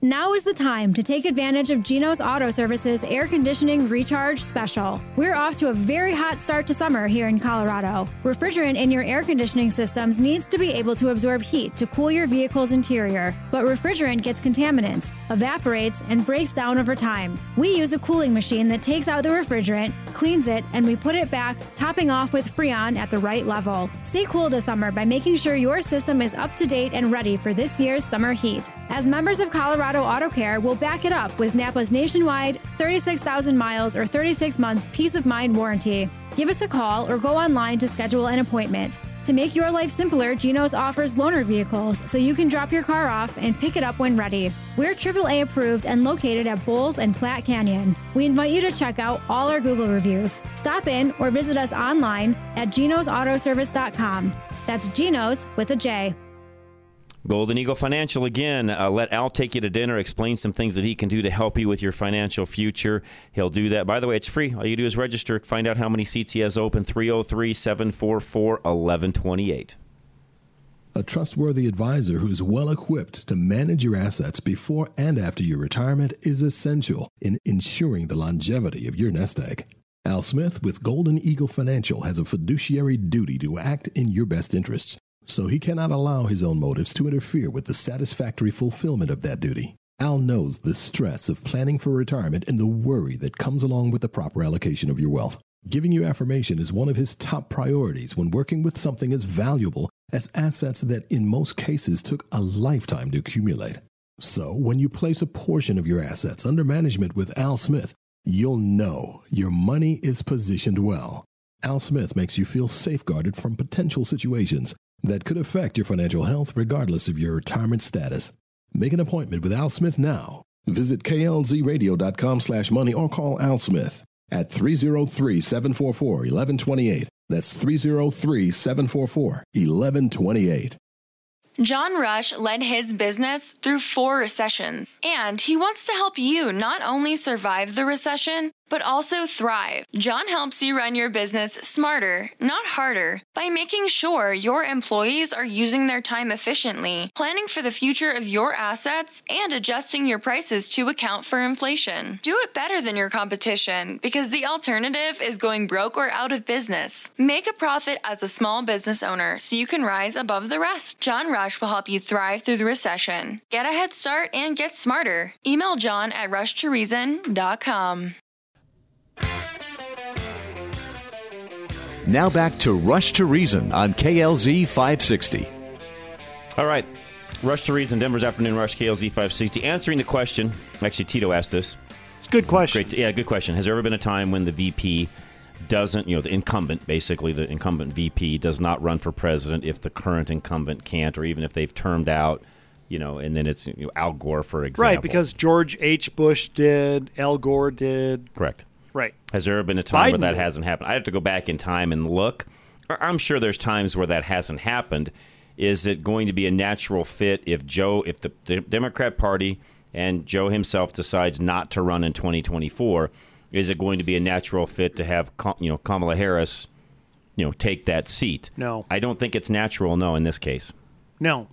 Now is the time to take advantage of Geno's Auto Services air conditioning recharge special. We're off to a very hot start to summer here in Colorado. Refrigerant in your air conditioning systems needs to be able to absorb heat to cool your vehicle's interior, but refrigerant gets contaminants, evaporates, and breaks down over time. We use a cooling machine that takes out the refrigerant, cleans it, and we put it back, topping off with Freon at the right level. Stay cool this summer by making sure your system is up to date and ready for this year's summer heat. As members of Colorado Auto Care, we'll back it up with Napa's nationwide 36,000 miles or 36 months peace of mind warranty. Give us a call or go online to schedule an appointment. To make your life simpler, Geno's offers loaner vehicles so you can drop your car off and pick it up when ready. We're AAA approved and located at Bowles and Platte Canyon. We invite you to check out all our Google reviews. Stop in or visit us online at genosautoservice.com. That's Genos with a J. Golden Eagle Financial again. Uh, let Al take you to dinner, explain some things that he can do to help you with your financial future. He'll do that. By the way, it's free. All you do is register, find out how many seats he has open 303 744 1128. A trustworthy advisor who's well equipped to manage your assets before and after your retirement is essential in ensuring the longevity of your nest egg. Al Smith with Golden Eagle Financial has a fiduciary duty to act in your best interests so he cannot allow his own motives to interfere with the satisfactory fulfillment of that duty. Al knows the stress of planning for retirement and the worry that comes along with the proper allocation of your wealth. Giving you affirmation is one of his top priorities when working with something as valuable as assets that in most cases took a lifetime to accumulate. So, when you place a portion of your assets under management with Al Smith, you'll know your money is positioned well. Al Smith makes you feel safeguarded from potential situations that could affect your financial health regardless of your retirement status. Make an appointment with Al Smith now. Visit klzradio.com slash money or call Al Smith at 303-744-1128. That's 303-744-1128. John Rush led his business through four recessions, and he wants to help you not only survive the recession, but also thrive. John helps you run your business smarter, not harder, by making sure your employees are using their time efficiently, planning for the future of your assets, and adjusting your prices to account for inflation. Do it better than your competition because the alternative is going broke or out of business. Make a profit as a small business owner so you can rise above the rest. John Rush will help you thrive through the recession. Get a head start and get smarter. Email John at rushtoreason.com. Now back to Rush to Reason on KLZ 560. All right. Rush to Reason, Denver's Afternoon Rush, KLZ 560. Answering the question, actually, Tito asked this. It's a good question. Great. Yeah, good question. Has there ever been a time when the VP doesn't, you know, the incumbent, basically, the incumbent VP does not run for president if the current incumbent can't, or even if they've termed out, you know, and then it's you know, Al Gore, for example. Right, because George H. Bush did, Al Gore did. Correct. Right. Has there ever been a time Biden where that did. hasn't happened? I have to go back in time and look. I'm sure there's times where that hasn't happened. Is it going to be a natural fit if Joe, if the, the Democrat Party and Joe himself decides not to run in 2024? Is it going to be a natural fit to have you know Kamala Harris, you know, take that seat? No. I don't think it's natural. No, in this case. No.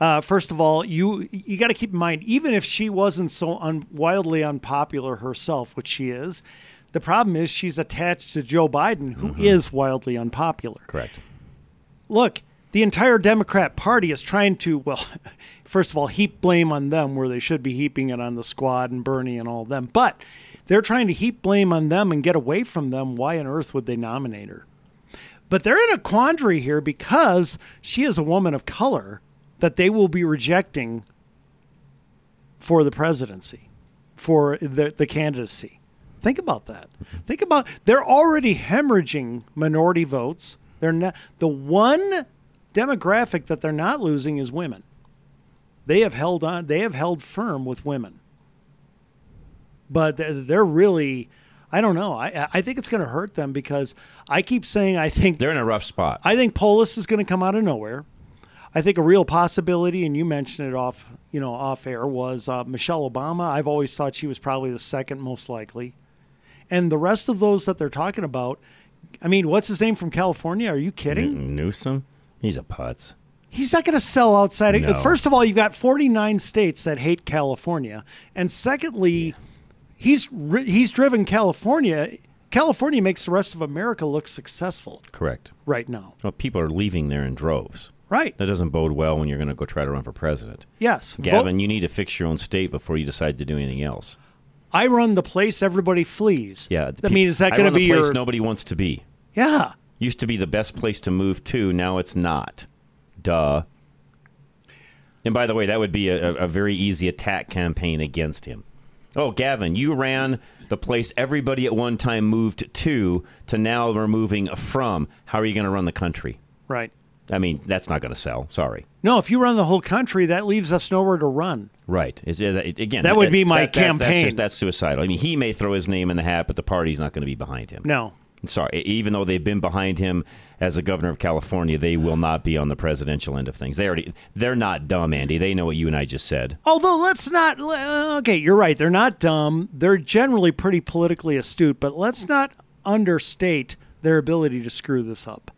Uh, first of all, you you got to keep in mind, even if she wasn't so un, wildly unpopular herself, which she is, the problem is she's attached to Joe Biden, who mm-hmm. is wildly unpopular. Correct. Look, the entire Democrat Party is trying to, well, first of all, heap blame on them where they should be heaping it on the squad and Bernie and all of them. But they're trying to heap blame on them and get away from them. Why on earth would they nominate her? But they're in a quandary here because she is a woman of color that they will be rejecting for the presidency, for the, the candidacy. Think about that. Think about they're already hemorrhaging minority votes. They're not the one demographic that they're not losing is women. They have held on. They have held firm with women, but they're, really. I don't know. I I think it's going to hurt them because I keep saying I think They're in a rough spot. I think Polis is going to come out of nowhere. I think a real possibility, and you mentioned it off, you know, off air, was uh, Michelle Obama. I've always thought she was probably the second most likely, and the rest of those that they're talking about. I mean, what's his name from California? Are you kidding? N- Newsom, he's a putz. He's not going to sell outside. No. First of all, you've got 49 states that hate California, and secondly, he's ri- he's driven California. California makes the rest of America look successful Correct. right now. Well, people are leaving there in droves. Right. That doesn't bode well when you're going to go try to run for president. Yes. Gavin, Vote- you need to fix your own state before you decide to do anything else. I run the place everybody flees. Yeah. I mean, is that going to be the place your? nobody wants to be? yeah. Used to be the best place to move to. Now it's not. Duh. And by the way, that would be a, a- a very easy attack campaign against him. Oh, Gavin, you ran the place everybody at one time moved to, to now we're moving from. How are you going to run the country? Right. I mean, that's not going to sell. Sorry. No, if you run the whole country, that leaves us nowhere to run. Right. It, it- again, That would be my that- that- That's, campaign. just, that's suicidal. I mean, he may throw his name in the hat, but the party's not going to be behind him. No. Sorry. Even though they've been behind him as a governor of California, they will not be on the presidential end of things. They already they're not dumb, Andy. They know what you and I just said. Although let's not. Okay, you're right. They're not dumb. They're generally pretty politically astute, but let's not understate their ability to screw this up.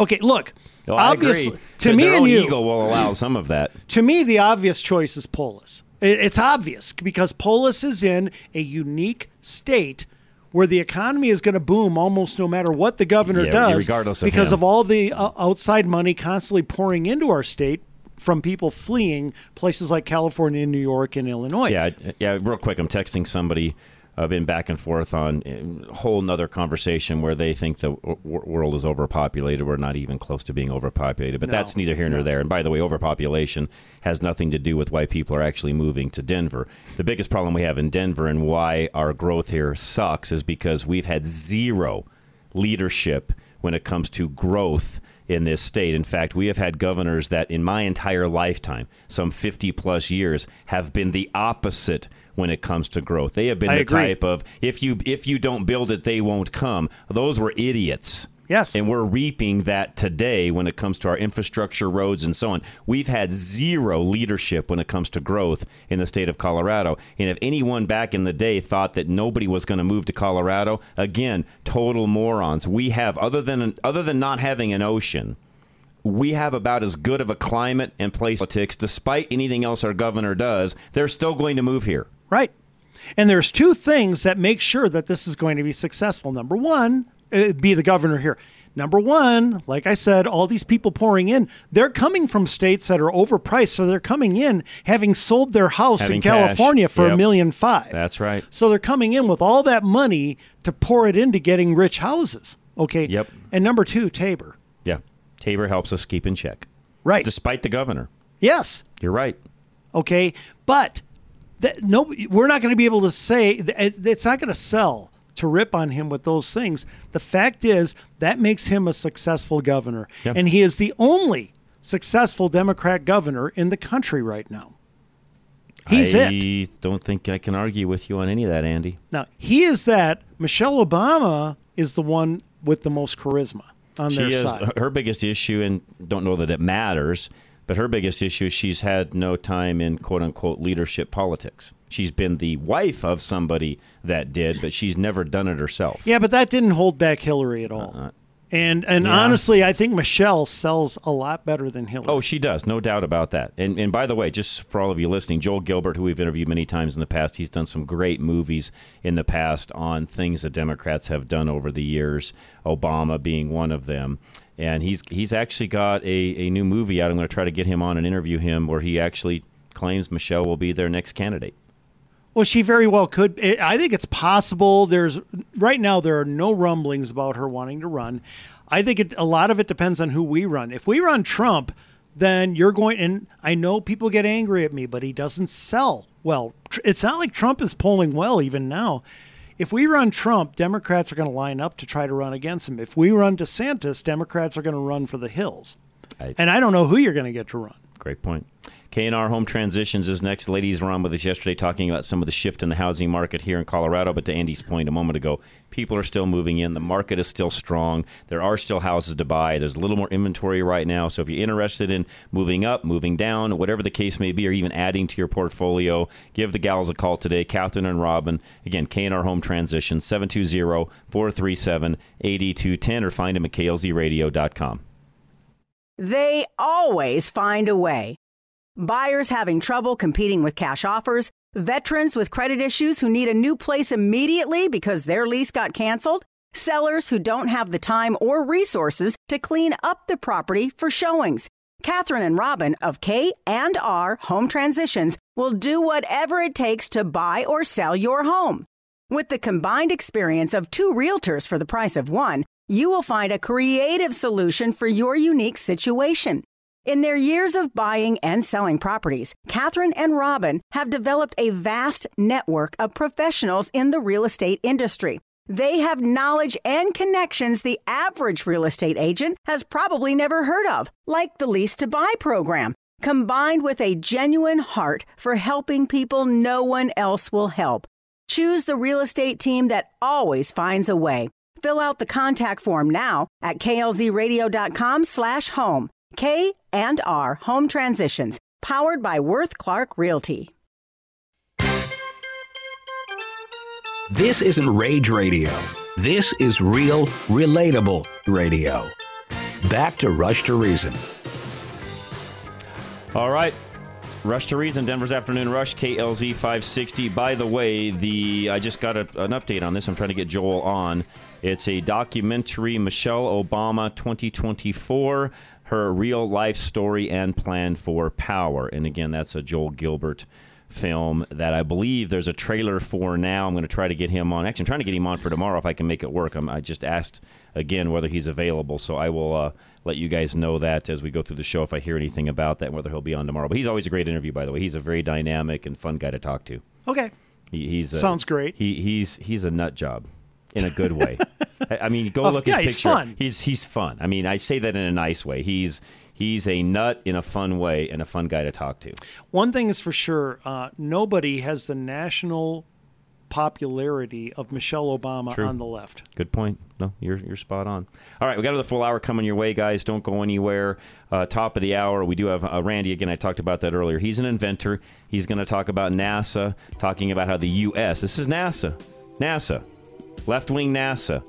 Okay, look. Oh, I obviously, agree. to me and you, ego will allow some of that. to me, the obvious choice is Polis. It's obvious because Polis is in a unique state where the economy is going to boom almost no matter what the governor Yeah, does, regardless of because him. of all the uh, outside money constantly pouring into our state from people fleeing places like California, and New York, and Illinois. Yeah, yeah. Real quick, I'm texting somebody. I've been back and forth on a whole nother conversation where they think the world is overpopulated. We're not even close to being overpopulated, but No, that's neither here nor there. And by the way, overpopulation has nothing to do with why people are actually moving to Denver. The biggest problem we have in Denver and why our growth here sucks is because we've had zero leadership when it comes to growth in this state. In fact, we have had governors that in my entire lifetime, some 50 plus years, have been the opposite when it comes to growth. They have been I the agree. type of if you if you don't build it, they won't come. Those were idiots. Yes. And we're reaping that today when it comes to our infrastructure, roads, and so on. We've had zero leadership when it comes to growth in the state of Colorado. And if anyone back in the day thought that nobody was going to move to Colorado, again, total morons. We have, other than other than not having an ocean, we have about as good of a climate and place politics, despite anything else our governor does. They're still going to move here. Right. And there's two things that make sure that this is going to be successful. Number one, uh, be the governor here. Number one, like I said, all these people pouring in, they're coming from states that are overpriced. So they're coming in having sold their house Having in cash. California for a Yep. million five. That's right. So they're coming in with all that money to pour it into getting rich houses. Okay. Yep. And number two, Tabor. Yeah. Tabor helps us keep in check. Right. Despite the governor. Yes. You're right. Okay. But that, no, we're not going to be able to say it's not going to sell to rip on him with those things. The fact is that makes him a successful governor, Yeah. and he is the only successful Democrat governor in the country right now. He's I it. don't think I can argue with you on any of that, Andy. Now he is that. Michelle Obama is the one with the most charisma on she their is side. her biggest issue, and don't know that it matters, but her biggest issue is she's had no time in quote unquote leadership politics. She's been the wife of somebody that did, but she's never done it herself. Yeah, but that didn't hold back Hillary at all. Uh, and and Yeah. honestly, I think Michelle sells a lot better than Hillary. Oh, she does, no doubt about that. And and by the way, just for all of you listening, Joel Gilbert, who we've interviewed many times in the past, he's done some great movies in the past on things that Democrats have done over the years. Obama being one of them, and he's he's actually got a, a new movie out. I'm going to try to get him on and interview him, where he actually claims Michelle will be their next candidate. Well, she very well could. I think it's possible. There's right now there are no rumblings about her wanting to run. I think it, a lot of it depends on who we run. If we run Trump, then you're going. And I know people get angry at me, but he doesn't sell well. It's not like Trump is polling well even now. If we run Trump, Democrats are going to line up to try to run against him. If we run DeSantis, Democrats are going to run for the hills. I- and I don't know who you're going to get to run. Great point. K&R Home Transitions is next. Ladies were on with us yesterday talking about some of the shift in the housing market here in Colorado. But to Andy's point a moment ago, people are still moving in. The market is still strong. There are still houses to buy. There's a little more inventory right now. So if you're interested in moving up, moving down, whatever the case may be, or even adding to your portfolio, give the gals a call today, Catherine and Robin. Again, K&R Home Transitions, 720-437-8210, or find them at klzradio.com. They always find a way. Buyers having trouble competing with cash offers, veterans with credit issues who need a new place immediately because their lease got canceled, sellers who don't have the time or resources to clean up the property for showings. Catherine and Robin of K and R Home Transitions will do whatever it takes to buy or sell your home. With the combined experience of two realtors for the price of one, you will find a creative solution for your unique situation. In their years of buying and selling properties, Catherine and Robin have developed a vast network of professionals in the real estate industry. They have knowledge and connections the average real estate agent has probably never heard of, like the Lease to Buy program, combined with a genuine heart for helping people no one else will help. Choose the real estate team that always finds a way. Fill out the contact form now at klzradio.com slash home. K and R Home Transitions, powered by Worth Clark Realty. This isn't rage radio. This is real, relatable radio. Back to Rush to Reason. All right. Rush to Reason, Denver's Afternoon Rush, KLZ 560. By the way, the I just got a, an update on this. I'm trying to get Joel on. It's a documentary, Michelle Obama 2024, her real life story and plan for power. And again, that's a Joel Gilbert film that I believe there's a trailer for now. I'm going to try to get him on. Actually, I'm trying to get him on for tomorrow if I can make it work. I'm, I just asked again whether he's available, so I will uh, let you guys know that as we go through the show if I hear anything about that, whether he'll be on tomorrow. But he's always a great interview, by the way. He's a very dynamic and fun guy to talk to. Okay. He, he's a, Sounds great. He, he's he's a nut job in a good way. I, mean, go look yeah, his he's picture. fun. He's he's fun. I mean, I say that in a nice way. He's he's a nut in a fun way and a fun guy to talk to. One thing is for sure, uh, nobody has the national popularity of Michelle Obama True. on the left. Good point. No, you're you're spot on. All right, we got another full hour coming your way, guys. Don't go anywhere. Uh, top of the hour, we do have uh, Randy again. I talked about that earlier. He's an inventor. He's going to talk about NASA, talking about how the U.S. This is NASA, NASA, left wing NASA,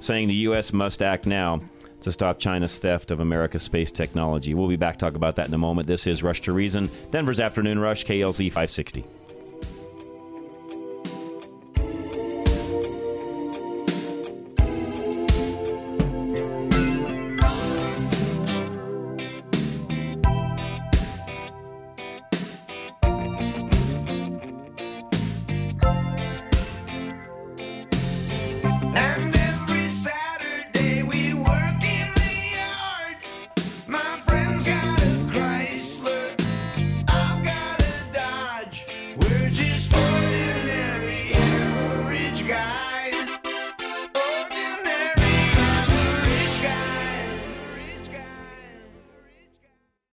saying the U.S. must act now to stop China's theft of America's space technology. We'll be back talk about that in a moment. This is Rush to Reason, Denver's Afternoon Rush, KLZ 560.